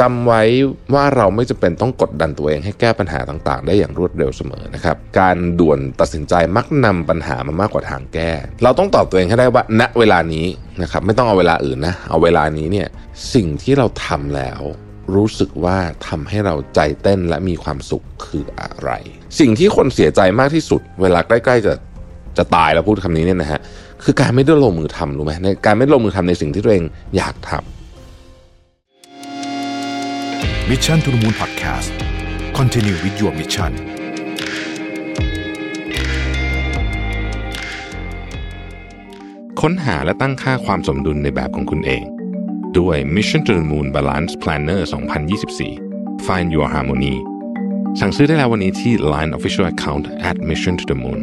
จำไว้ว่าเราไม่จำเป็นต้องกดดันตัวเองให้แก้ปัญหาต่างๆ ได้อย่างรวดเร็วเสมอนะครับ การด่วนตัดสินใจมักนำปัญหามามากกว่าทางแก้ เราต้องตอบตัวเองให้ได้ว่าณเวลานี้นะครับไม่ต้องเอาเวลาอื่นนะเอาเวลานี้เนี่ยสิ่งที่เราทำแล้วรู้สึกว่าทำให้เราใจเต้นและมีความสุขคืออะไร สิ่งที่คนเสียใจมากที่สุด เวลาใกล้ ๆ จะจะตายแล้วพูดคำนี้เนี่ยนะฮะคือการไม่ได้ลงมือทำรู้ไหมในการไม่ลงมือทำในสิ่งที่ตัวเองอยากทำ มิชชั่นทุ the Moon Podcast Continue with your mission ค้นหาและตั้งค่าความสมดุลในแบบของคุณเอง ด้วย Mission to the Moon Balance Planner 2024 Find Your Harmony สั่งซื้อได้แล้ววันนี้ที่ Line Official Account at Mission to the Moon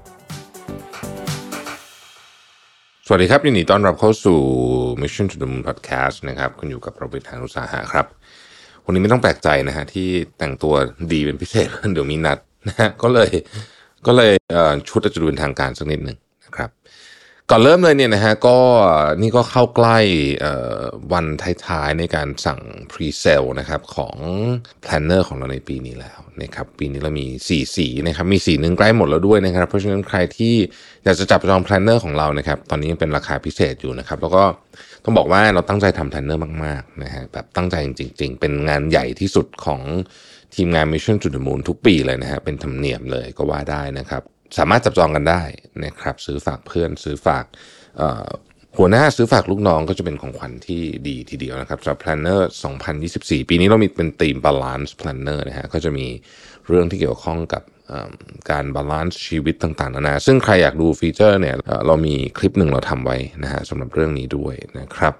วัสดีครับยินดีต้อนรับเข้าสู่ Mission to the Moon Podcast นะครับคุณอยู่กับประวิทยานุสาหะครับ วันนี้ไม่ต้องแปลกใจนะฮะที่แต่งตัวดีเป็นพิเศษเดี๋ยวมีนัดนะฮะก็เลยก็เลยชุดอาจจะดูเป็นทางการสักนิดหนึ่งนะครับ ก่อนเริ่มเลยเนี่ยนะฮะก็นี่ก็เข้าใกล้วันท้ายๆในการสั่ง Pre-sale นะครับของ Planner ของเราในปีนี้แล้วนะครับปีนี้เรามี 4 สีนะครับมีสีหนึ่งใกล้หมดแล้วด้วยนะครับ เพราะฉะนั้นใครที่อยากจะจับจอง Planner ของเรานะครับตอนนี้ยังเป็นราคาพิเศษอยู่นะครับ แล้วก็ต้องบอกว่าเราตั้งใจทำ Planner มากๆนะฮะแบบตั้งใจจริง ๆ เป็นงานใหญ่ที่สุดของทีมงาน Mission to the Moon ทุกปีเลยนะฮะเป็นธรรมเนียมเลยก็ว่าได้นะครับ สามารถจับจองกันได้นะครับ ซื้อฝากเพื่อนซื้อฝากหัวหน้าซื้อฝากลูกน้องก็จะเป็นของขวัญที่ดีทีเดียวนะครับสำหรับ Planner 2024 ปีนี้เรามีเป็น theme Balance Planner นะฮะก็จะมีเรื่องที่เกี่ยวข้องกับการ balance ชีวิตต่างๆนานาซึ่งใครอยากดู feature เนี่ยเรามีคลิปหนึ่งเราทำไว้นะฮะสำหรับเรื่องนี้ด้วยนะครับ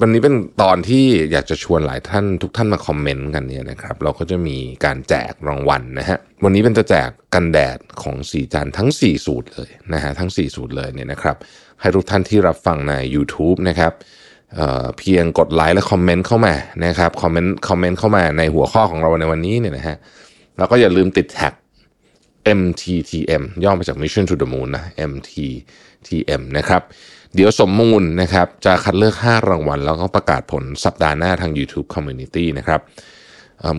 วันนี้เป็นตอนที่อยากจะชวนหลายท่านทุกท่านมาคอมเมนต์กันเนี่ยนะครับ เราก็จะมีการแจกรางวัลนะฮะวันนี้เป็นจะแจกกันแดดของศรีจันทร์ทั้ง 4 สูตรเลยนะฮะทั้ง 4 สูตรเลยเนี่ยนะครับ ให้ทุกท่านที่รับฟังใน YouTube นะครับเพียงกดไลค์และคอมเมนต์เข้ามานะครับคอมเมนต์คอมเมนต์เข้ามาในหัวข้อของเราในวันนี้เนี่ยนะฮะแล้วก็อย่าลืมติดแท็ก MTTM ย่อมาจาก Mission to the Moon นะ MTTM นะครับ เดี๋ยวสมมูลนะครับจะคัดเลือก 5 รางวัล แล้วก็ประกาศผลสัปดาห์หน้าทาง YouTube Community นะครับ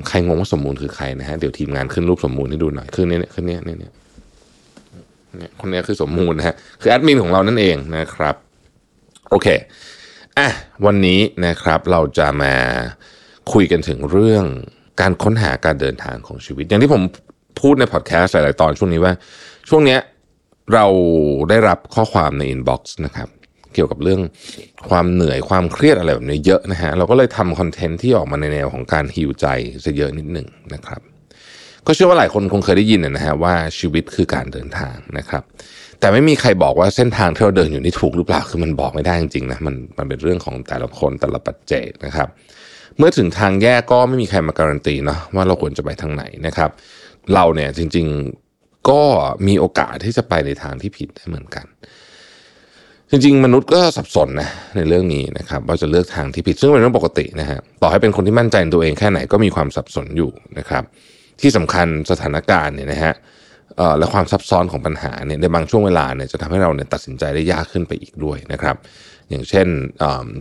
ใครงงว่าสมมูลคือใครนะฮะเดี๋ยวทีมงานขึ้นรูปสมมูลให้ดูหน่อยขึ้นเนี่ยขึ้นเนี่ยเนี่ยเนี่ยคนนี้คือสมมูลนะฮะคือแอดมินของเรานั่นเองนะครับโอเคอะวันนี้นะครับเราจะมาคุยกันถึงเรื่องการค้นหาการเดินทางของชีวิต อย่างที่ผมพูดในพอดแคสต์หลาย ๆ ตอนช่วงนี้ว่า ช่วงเนี้ยเราได้รับข้อความใน inbox นะครับ เกี่ยวกับเรื่องความเหนื่อยความเครียดอะไรแบบนี้เยอะนะฮะเราก็เลยทำคอนเทนต์ที่ออกมาในแนวของการฮิวใจซะเยอะนิดหนึ่งนะครับ ก็เชื่อว่าหลายคนคงเคยได้ยินนะฮะว่าชีวิตคือการเดินทางนะครับ แต่ไม่มีใครบอกว่าเส้นทางที่เราเดินอยู่นี่ถูกหรือเปล่าคือมันบอกไม่ได้จริงๆนะมันมันเป็นเรื่องของแต่ละคนแต่ละปัจเจกนะครับ เมื่อถึงทางแยกก็ไม่มีใครมาการันตีเนาะว่าเราควรจะไปทางไหนนะครับ เราเนี่ยจริง ๆก็มีโอกาสที่จะไปในทางที่ผิดได้เหมือนกัน จริงๆ มนุษย์ก็สับสนนะในเรื่องนี้นะครับว่าจะเลือกทางที่ผิดซึ่งเป็นเรื่องปกตินะฮะต่อให้เป็นคนที่มั่นใจในตัวเองแค่ไหนก็มีความสับสนอยู่นะครับ ที่สำคัญสถานการณ์เนี่ยนะฮะและความซับซ้อนของปัญหาเนี่ยในบางช่วงเวลาเนี่ยจะทำให้เราเนี่ยตัดสินใจได้ยากขึ้นไปอีกด้วยนะครับ อย่างเช่น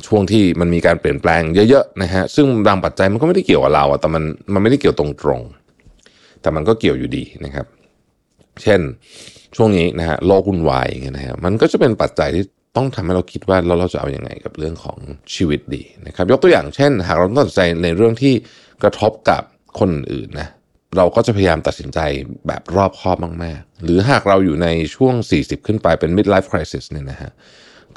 ช่วงที่มันมีการเปลี่ยนแปลงเยอะๆนะฮะซึ่งบางปัจจัยมันก็ไม่ได้เกี่ยวกับเราอะแต่มันมันไม่ได้เกี่ยวตรงๆแต่มันก็เกี่ยวอยู่ดีนะครับ เช่นช่วงนี้นะฮะโลกวุ่นวายอย่างเงี้ยนะฮะมันก็จะเป็นปัจจัยที่ ต้องทำให้เราคิดว่าเราเราจะเอาอยัางไงกับเรื่องของชีวิตดีนะครับ ยกตัวอย่างเช่น หากเราต้องตัดสินใจในเรื่องที่กระทบกับคนอื่นนะเราก็จะพยายามตัดสินใจแบบรอบคอบมากๆ หรือหากเราอยู่ในช่วง 40 ขึ้นไปเป็น midlife crisis เนี่ยนะฮะ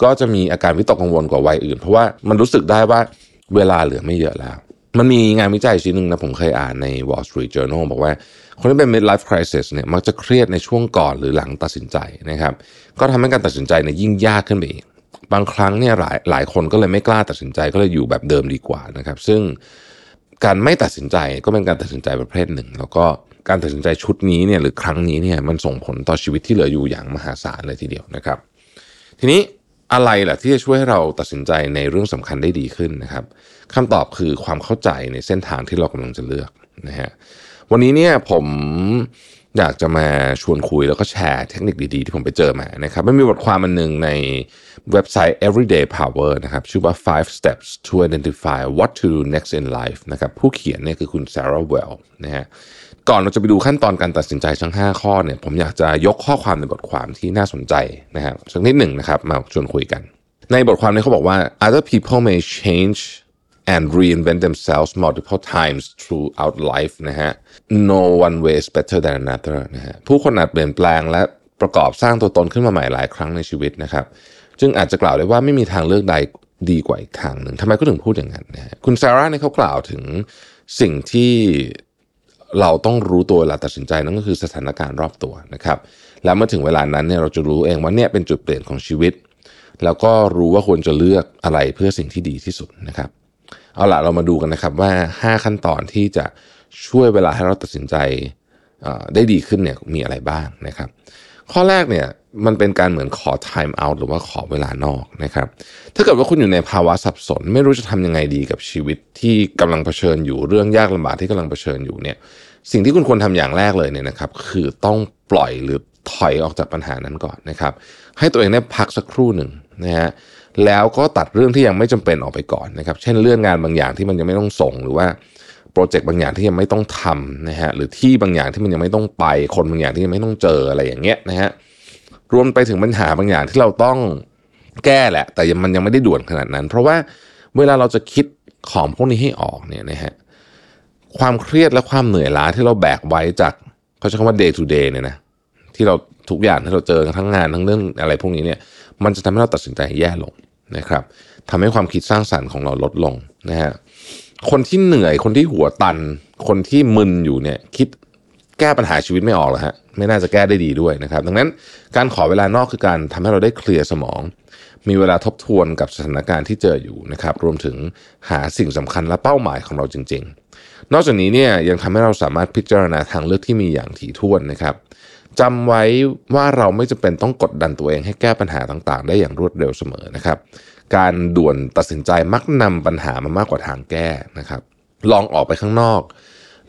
ก็จะมีอาการวิตกกังวลกว่าวัยอื่น เพราะว่ามันรู้สึกได้ว่าเวลาเหลือไม่เยอะแล้ว มันมีงานวิจัยชิ้นหนึ่งนะผมเคยอ่านใน Wall Street Journal บอกว่า คนที่เป็น midlife crisis เนี่ยมักจะเครียดในช่วงก่อนหรือหลังตัดสินใจนะครับ ก็ทำให้การตัดสินใจเนี่ยยิ่งยากขึ้นไปอีกบางครั้งเนี่ยหลายหลายคนก็เลยไม่กล้าตัดสินใจก็เลยอยู่แบบเดิมดีกว่านะครับ ซึ่งการไม่ตัดสินใจก็เป็นการตัดสินใจประเภทหนึ่ง แล้วก็การตัดสินใจชุดนี้เนี่ยหรือครั้งนี้เนี่ยมันส่งผลต่อชีวิตที่เหลืออยู่อย่างมหาศาลเลยทีเดียวนะครับ ทีนี้ อะไรล่ะที่จะช่วยให้เราตัดสินใจในเรื่องสำคัญได้ดีขึ้นนะครับคำตอบคือความเข้าใจในเส้นทางที่เรากำลังจะเลือกนะฮะวันนี้เนี่ยผมอยากจะมาชวนคุยแล้วก็แชร์เทคนิคดีๆ ที่ผมไปเจอมานะครับมันมีบทความอันหนึ่งในเว็บไซต์ Everyday Power นะครับชื่อว่า five steps to identify what to do next in life นะครับผู้เขียนเนี่ยคือคุณ Sarah Well นะฮะ ก่อนเราจะไปดูขั้นตอนการตัดสินใจทั้ง 5 ข้อเนี่ยผมอยากจะยกข้อความในบทความที่น่าสนใจนะครับสักนิดหนึ่งนะครับมาชวนคุยกัน ในบทความนี้เขาบอกว่า other people may change and reinvent themselves multiple times throughout life นะฮะ no one way is better than another นะฮะผู้คนอาจเปลี่ยนแปลงและประกอบสร้างตัวตนขึ้นมาใหม่หลายครั้งในชีวิตนะครับ จึงอาจจะกล่าวได้ว่าไม่มีทางเลือกใดดีกว่าอีกทางหนึ่งทำไมก็ถึงพูดอย่างนั้นนะฮะคุณซาร่าเนี่ยเขากล่าวถึงสิ่งที่ เราต้องรู้ตัวเวลาตัดสินใจนั่นก็คือสถานการณ์รอบตัวนะครับ แล้วเมื่อถึงเวลานั้นเนี่ยเราจะรู้เองว่าเนี่ยเป็นจุดเปลี่ยนของชีวิต แล้วก็รู้ว่าควรจะเลือกอะไรเพื่อสิ่งที่ดีที่สุดนะครับเอาละเรามาดูกันนะครับว่า 5 ขั้นตอนที่จะช่วยเวลาให้เราตัดสินใจได้ดีขึ้นเนี่ยมีอะไรบ้างนะครับ ข้อแรกเนี่ย มันเป็นการเหมือนขอ time out หรือว่าขอเวลานอกนะครับ ถ้าเกิดว่าคุณอยู่ในภาวะสับสน ไม่รู้จะทำยังไงดีกับชีวิตที่กำลังเผชิญอยู่เรื่องยากลำบากที่กำลังเผชิญอยู่เนี่ย สิ่งที่คุณควรทำอย่างแรกเลยเนี่ยนะครับ คือต้องปล่อยหรือถอยออกจากปัญหานั้นก่อนนะครับ ให้ตัวเองได้พักสักครู่หนึ่งนะฮะแล้วก็ตัดเรื่องที่ยังไม่จำเป็นออกไปก่อนนะครับ เช่นเลื่อนงานบางอย่างที่มันยังไม่ต้องส่งหรือว่าโปรเจกต์บางอย่างที่ยังไม่ต้องทำนะฮะหรือที่บางอย่างที่มันยังไม่ต้องไปคนบางอย่างที่ยังไม่ต้องเจออะไรอย่างเงี้ยนะฮะ รวมไปถึงปัญหาบางอย่างที่เราต้องแก้แหละ แต่มันยังไม่ได้ด่วนขนาดนั้น เพราะว่าเวลาเราจะคิดของพวกนี้ให้ออกเนี่ยนะฮะความเครียดและความเหนื่อยล้าที่เราแบกไว้จากเขาใช้คำว่า day to day เนี่ยนะที่เราทุกอย่างที่เราเจอทั้งงานทั้งเรื่องอะไรพวกนี้เนี่ยมันจะทำให้เราตัดสินใจแย่ลงนะครับทำให้ความคิดสร้างสรรค์ของเราลดลงนะฮะคนที่เหนื่อยคนที่หัวตัน คนที่มึนอยู่เนี่ยคิด แก้ปัญหาชีวิตไม่ออกหรอกฮะไม่น่าจะแก้ได้ดีด้วยนะครับ ดังนั้นการขอเวลานอกคือการทำให้เราได้เคลียร์สมอง มีเวลาทบทวนกับสถานการณ์ที่เจออยู่นะครับ รวมถึงหาสิ่งสำคัญและเป้าหมายของเราจริง ๆ นอกจากนี้เนี่ยยังทำให้เราสามารถพิจารณาทางเลือกที่มีอย่างถี่ถ้วนนะครับจำไว้ว่าเราไม่จำเป็นต้องกดดันตัวเองให้แก้ปัญหาต่างๆ ได้อย่างรวดเร็วเสมอนะครับ การด่วนตัดสินใจมักนำปัญหามามากกว่าทางแก้นะครับ ลองออกไปข้างนอก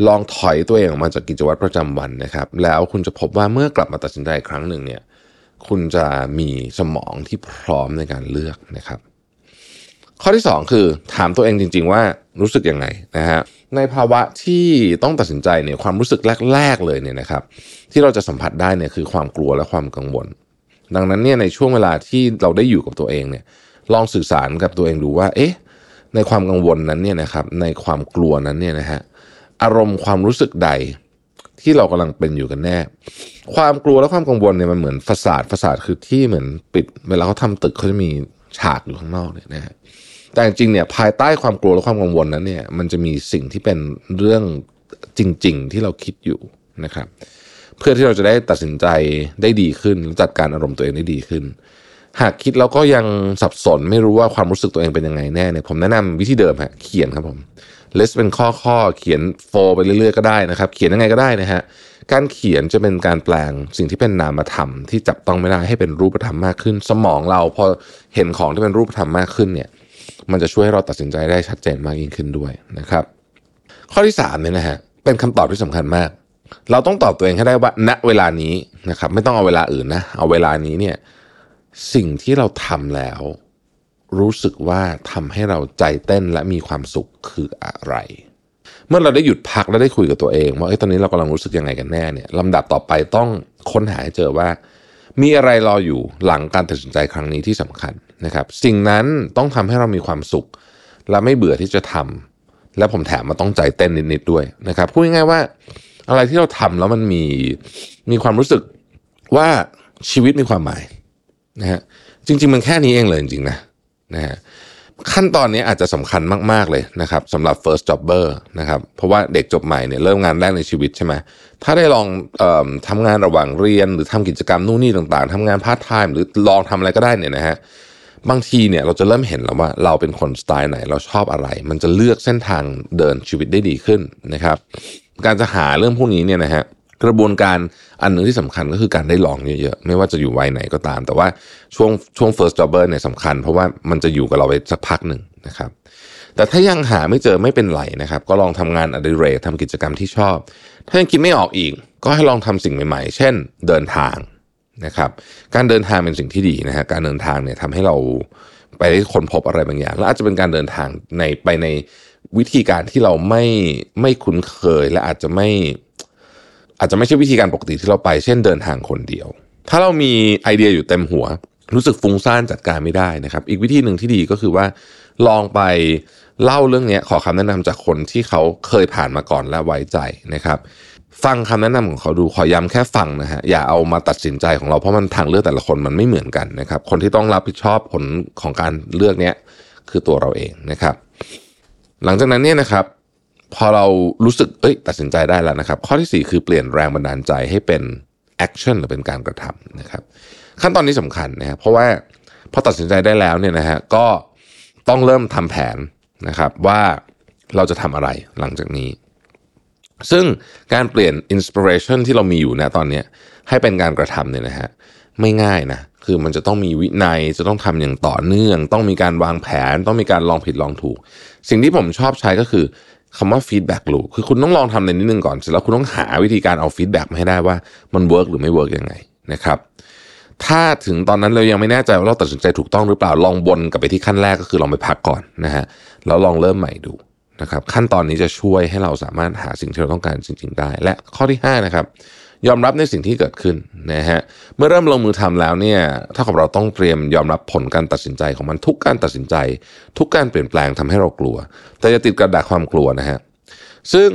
ลองถอยตัวเองออกมาจากกิจวัตรประจำวันนะครับ แล้วคุณจะพบว่าเมื่อกลับมาตัดสินใจครั้งหนึ่งเนี่ย คุณจะมีสมองที่พร้อมในการเลือกนะครับ ข้อที่ 2 คือถามตัวเองจริง ๆ ว่ารู้สึกยังไงนะฮะในภาวะที่ต้องตัดสินใจเนี่ยความรู้สึกแรก ๆ เลยเนี่ยนะครับ ที่เราจะสัมผัสได้เนี่ยคือความกลัวและความกังวล ดังนั้นเนี่ยในช่วงเวลาที่เราได้อยู่กับตัวเองเนี่ย ลองสื่อสารกับตัวเองดูว่า เอ๊ะ ในความกังวลนั้นเนี่ยนะครับ ในความกลัวนั้นเนี่ยนะฮะ อารมณ์ความรู้สึกใดที่เรากำลังเป็นอยู่กันแน่ ความกลัวและความกังวลเนี่ยมันเหมือนฟาสาดฟาสาดคือที่เหมือนปิด เวลาเขาทาตึกเขาจะมีฉากอยู่ข้างนอกเนี่ยนะฮะแต่จริงเนี่ยภายใต้ความกลัวและความกังวลนั้นเนี่ยมันจะมีสิ่งที่เป็นเรื่องจริง ๆ ที่เราคิดอยู่นะครับ เพื่อที่เราจะได้ตัดสินใจได้ดีขึ้นจัดการอารมณ์ตัวเองได้ดีขึ้น หากคิดแล้วก็ยังสับสนไม่รู้ว่าความรู้สึกตัวเองเป็นยังไงแน่เนี่ยผมแนะนำวิธีเดิมฮะเขียนครับผม ลสเป็นข้อข้อเขียนโฟไปเรื่อยๆก็ได้นะครับ เขียนยังไงก็ได้นะฮะการเขียนจะเป็นการแปลงสิ่งที่เป็นนามธรรมที่จับต้องไม่ได้ให้เป็นรูปธรรมมากขึ้น สมองเราพอเห็นของที่เป็นรูปธรรมมากขึ้นเนี่ยมันจะช่วยให้เราตัดสินใจได้ชัดเจนมากยิ่งขึ้นด้วยนะครับ ข้อที่3เนี่ยนะฮะเป็นคำตอบที่สำคัญมาก เราต้องตอบตัวเองให้ได้ว่าณเวลานี้นะครับ ไม่ต้องเอาเวลาอื่นนะ เอาเวลานี้เนี่ยสิ่งที่เราทำแล้ว รู้สึกว่าทำให้เราใจเต้นและมีความสุขคืออะไร เมื่อเราได้หยุดพักและได้คุยกับตัวเองว่าตอนนี้เรากำลังรู้สึกยังไงกันแน่เนี่ยลำดับต่อไปต้องค้นหาให้เจอว่า มีอะไรรออยู่หลังการตัดสินใจครั้งนี้ที่สำคัญนะครับ สิ่งนั้นต้องทำให้เรามีความสุข และไม่เบื่อที่จะทำและผมแถมมาต้องใจเต้นนิดๆด้วยนะครับพูดง่ายๆว่า อะไรที่เราทำแล้วมันมีมีความรู้สึกว่าชีวิตมีความหมายนะฮะจริง ๆ มันแค่นี้เองเลยจริงๆนะ นะฮะขั้นตอนนี้อาจจะสำคัญมาก ๆ เลยนะครับสำหรับ first jobber นะครับเพราะว่าเด็กจบใหม่เนี่ยเริ่มงานแรกในชีวิตใช่ไหมถ้าได้ลองออทำงานระหว่างเรียนหรือทำกิจกรรมนู่นนี่ต่าง ๆทำงานพาร์ทไทม์หรือลองทำอะไรก็ได้เนี่ยนะฮะบางทีเนี่ยเราจะเริ่มเห็นแล้วว่าเราเป็นคนสไตล์ไหนเราชอบอะไร มันจะเลือกเส้นทางเดินชีวิตได้ดีขึ้นนะครับ การจะหาเรื่องพวกนี้เนี่ยนะฮะ กระบวนการอันหนึ่งที่สำคัญก็คือการได้ลองเยอะๆไม่ว่าจะอยู่วัยไหนก็ตาม แต่ว่าช่วงช่วง first jobber เนี่ยสำคัญ เพราะว่ามันจะอยู่กับเราไปสักพักหนึ่งนะครับ แต่ถ้ายังหาไม่เจอไม่เป็นไรนะครับ ก็ลองทำงานอดิเรกทำกิจกรรมที่ชอบ ถ้ายังคิดไม่ออกอีก ก็ให้ลองทำสิ่งใหม่ๆ เช่น เดินทางนะครับการเดินทางเป็นสิ่งที่ดีนะฮะการเดินทางเนี่ยทำให้เราไปได้ค้นพบอะไรบางอย่าง แล้วอาจจะเป็นการเดินทางในไปในวิธีการที่เราไม่ไม่คุ้นเคยและอาจจะไม่ อาจจะไม่ใช่วิธีการปกติที่เราไป เช่นเดินทางคนเดียว ถ้าเรามีไอเดียอยู่เต็มหัว รู้สึกฟุ้งซ่านจัดการไม่ได้นะครับ อีกวิธีหนึ่งที่ดีก็คือว่า ลองไปเล่าเรื่องนี้ขอคำแนะนำจากคนที่เขาเคยผ่านมาก่อนและไว้ใจนะครับ ฟังคำแนะนำของเขาดูขอย้ำแค่ฟังนะฮะอย่าเอามาตัดสินใจของเราเพราะมันทางเลือกแต่ละคนมันไม่เหมือนกันนะครับ คนที่ต้องรับผิดชอบผลของการเลือกเนี้ยคือตัวเราเองนะครับ หลังจากนั้นเนี่ยนะครับ พอเรารู้สึกเอ้ยตัดสินใจได้แล้วนะครับ ข้อที่ 4 คือเปลี่ยนแรงบันดาลใจให้เป็น action หรือเป็นการกระทำนะครับ ขั้นตอนนี้สำคัญนะครับเพราะว่าพอตัดสินใจได้แล้วเนี่ยนะฮะก็ต้องเริ่มทำแผนนะครับว่าเราจะทำอะไรหลังจากนี้ ซึ่งการเปลี่ยน inspiration ที่เรามีอยู่นะตอนนี้ให้เป็นการกระทำเนี่ยนะฮะไม่ง่ายนะคือมันจะต้องมีวินัยจะต้องทำอย่างต่อเนื่อง ต้องมีการวางแผน ต้องมีการลองผิดลองถูก สิ่งที่ผมชอบใช้ก็คือ คำว่า feedback loopือคุณต้องลองทำในนิดนึงก่อน เสร็จแล้วคุณต้องหาวิธีการเอา feedback มาให้ได้ว่ามัน work หรือไม่ work ยังไงนะครับ ถ้าถึงตอนนั้นเรายังไม่แน่ใจว่าเราตัดสินใจถูกต้องหรือเปล่าลองวนกลับไปที่ขั้นแรกก็คือลองไปพักก่อนนะฮะแล้วลองเริ่มใหม่ดูนะครับ ขั้นตอนนี้จะช่วยให้เราสามารถหาสิ่งที่เราต้องการจริง ๆ ได้ และข้อที่5นะครับ ยอมรับในสิ่งที่เกิดขึ้นนะฮะเมื่อเริ่มลงมือทำแล้วเนี่ยถ้ากับเราต้องเตรียมยอมรับผลการตัดสินใจของมันทุกการตัดสินใจ ทุกการเปลี่ยนแปลงทำให้เรากลัว แต่จะติดกระดาษความกลัวนะฮะซึ่ง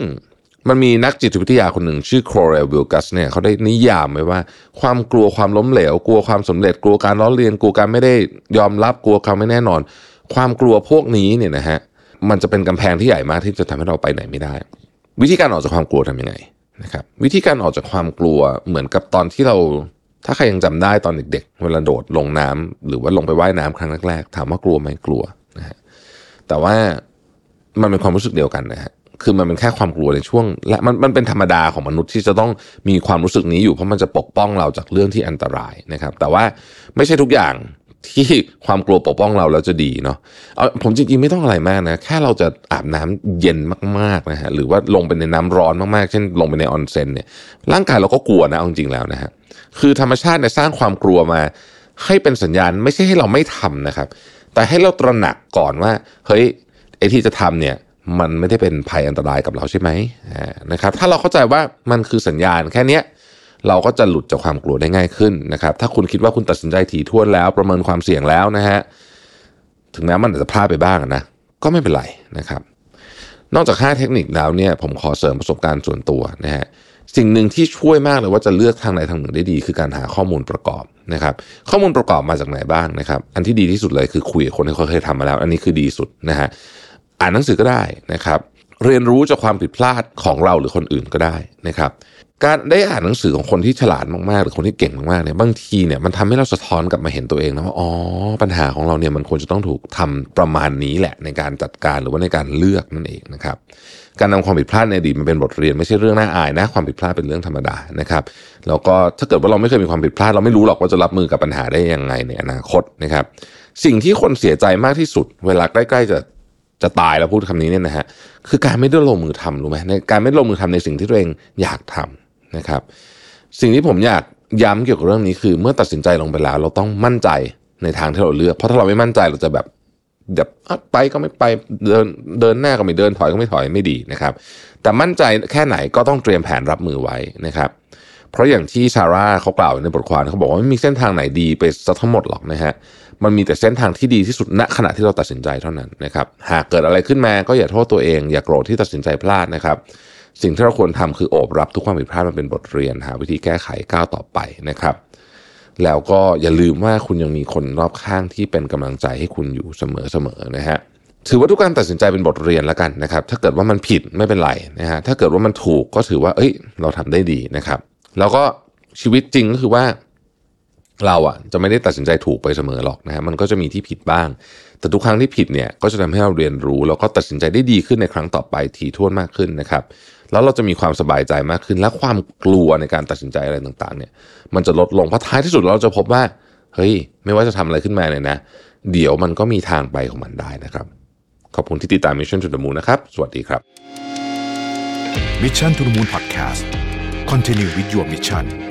มันมีนักจิตวิทยาคนหนึ่งชื่อโครเรลวิลกัสเนี่ยเขาได้นิยามไว้ว่า ความกลัวความล้มเหลว กลัวความสำเร็จกลัวการล้อเลียนกลัวการไม่ได้ยอมรับกลัวความไม่แน่นอน ความกลัวพวกนี้เนี่ยนะฮะมันจะเป็นกำแพงที่ใหญ่มากที่จะทำให้เราไปไหนไม่ได้ วิธีการออกจากความกลัวทำยังไง นะครับวิธีการออกจากความกลัวเหมือนกับตอนที่เรา ถ้าใครยังจำได้ตอนเด็กๆเวลาโดดลงน้ำหรือว่าลงไปว่ายน้ำครั้งแรกๆถามว่ากลัวไหมกลัวนะฮะแต่ว่ามันเป็นความรู้สึกเดียวกันนะฮะคือมันเป็นแค่ความกลัวในช่วง และมันมันเป็นธรรมดาของมนุษย์ที่จะต้องมีความรู้สึกนี้อยู่เพราะมันจะปกป้องเราจากเรื่องที่อันตรายนะครับ แต่ว่าไม่ใช่ทุกอย่าง ที่ความกลัวปกป้องเราแล้วจะดีเนาะเอาผมจริงๆไม่ต้องอะไรมากนะแค่เราจะอาบน้ำเย็นมากๆนะฮะหรือว่าลงไปในน้ำร้อนมากๆ เช่น ลงไปในออนเซ็นเนี่ยร่างกายเราก็กลัวนะเอาจริงๆแล้วนะฮะคือธรรมชาติเนี่ยสร้างความกลัวมา ให้เป็นสัญญาณไม่ใช่ให้เราไม่ทำนะครับ แต่ให้เราตระหนักก่อนว่าเฮ้ยไอ้ที่จะทำเนี่ยมันไม่ได้เป็นภัยอันตรายกับเราใช่ไหมนะครับถ้าเราเข้าใจว่ามันคือสัญญาณแค่เนี้ย เราก็จะหลุดจากความกลัวได้ง่ายขึ้นนะครับ ถ้าคุณคิดว่าคุณตัดสินใจถี่ถ้วนแล้วประเมินความเสี่ยงแล้วนะฮะถึงแม้มันอาจจะพลาดไปบ้างนะก็ไม่เป็นไรนะครับ นอกจาก5เทคนิคแล้วเนี่ยผมขอเสริมประสบการณ์ส่วนตัวนะฮะสิ่งหนึ่งที่ช่วยมากเลยว่าจะเลือกทางไหนทางหนึ่งได้ดี คือการหาข้อมูลประกอบนะครับ ข้อมูลประกอบมาจากไหนบ้างนะครับ อันที่ดีที่สุดเลยคือคุยกับคนที่เขาเคยทำมาแล้ว อันนี้คือดีสุดนะฮะอ่านหนังสือก็ได้นะครับ เรียนรู้จากความผิดพลาดของเราหรือคนอื่นก็ได้นะครับ การได้อ่านหนังสือของคนที่ฉลาดมากๆ หรือคนที่เก่งมากๆเนี่ยบางทีเนี่ยมันทำให้เราสะท้อนกลับมาเห็นตัวเองนะว่าอ๋อปัญหาของเราเนี่ยมันควรจะต้องถูกทำประมาณนี้แหละในการจัดการหรือว่าในการเลือกนั่นเองนะครับการนำความผิดพลาดในอดีตมันเป็นบทเรียนไม่ใช่เรื่องน่าอายนะความผิดพลาดเป็นเรื่องธรรมดานะครับแล้วก็ถ้าเกิดว่าเราไม่เคยมีความผิดพลาด เราไม่รู้หรอกว่าจะรับมือกับปัญหาได้ยังไงในอนาคตนะครับสิ่งที่คนเสียใจมากที่สุด เวลาใกล้ๆจะจะตายแล้วพูดคำนี้เนี่ยนะฮะคือการไม่ได้ลงมือทำรู้ไหมในการไม่ลงมือทำในสิ่งที่ตัวเองอยากทำ นะครับ สิ่งที่ผมอยากย้ำเกี่ยวกับเรื่องนี้คือเมื่อตัดสินใจลงไปแล้ว เราต้องมั่นใจในทางที่เราเลือก เพราะถ้าเราไม่มั่นใจเราจะแบบแบบไปก็ไม่ไปเดินเดินหน้าก็ไม่เดินถอยก็ไม่ถอยไม่ดีนะครับ แต่มั่นใจแค่ไหนก็ต้องเตรียมแผนรับมือไว้นะครับ เพราะอย่างที่ชาร่าเขากล่าวในบทความเขาบอกว่าไม่มีเส้นทางไหนดีไปซะทั้งหมดหรอกนะฮะมันมีแต่เส้นทางที่ดีที่สุดณขณะที่เราตัดสินใจเท่านั้นนะครับ หากเกิดอะไรขึ้นมาก็อย่าโทษตัวเอง อย่าโกรธที่ตัดสินใจพลาดนะครับ สิ่งที่เราควรทำคือโอบรับทุกความผิดพลาดมันเป็นบทเรียนหาวิธีแก้ไขก้าวต่อไปนะครับ แล้วก็อย่าลืมว่าคุณยังมีคนรอบข้างที่เป็นกำลังใจให้คุณอยู่เสมอๆนะฮะถือว่าทุกการตัดสินใจเป็นบทเรียนแล้วกันนะครับ ถ้าเกิดว่ามันผิดไม่เป็นไรนะฮะถ้าเกิดว่ามันถูกก็ถือว่า เอ้ย เราทำได้ดีนะครับ แล้วก็ชีวิตจริงก็คือว่าเราอะจะไม่ได้ตัดสินใจถูกไปเสมอหรอกนะฮะมันก็จะมีที่ผิดบ้าง แต่ทุกครั้งที่ผิดเนี่ยก็จะทำให้เราเรียนรู้ แล้วก็ตัดสินใจได้ดีขึ้นในครั้งต่อไปถี่วนมากขึ้นนะครับแล้วเราจะมีความสบายใจมากขึ้น และความกลัวในการตัดสินใจอะไรต่างๆ เนี่ย มันจะลดลงเพราะท้ายที่สุดเราจะพบว่า เฮ้ย ไม่ว่าจะทำอะไรขึ้นมาเนี่ยนะ เดี๋ยวมันก็มีทางไปของมันได้นะครับ ขอบคุณที่ติดตาม Mission to the Moon นะครับ สวัสดีครับ Mission to the Moon Podcast Continue with your mission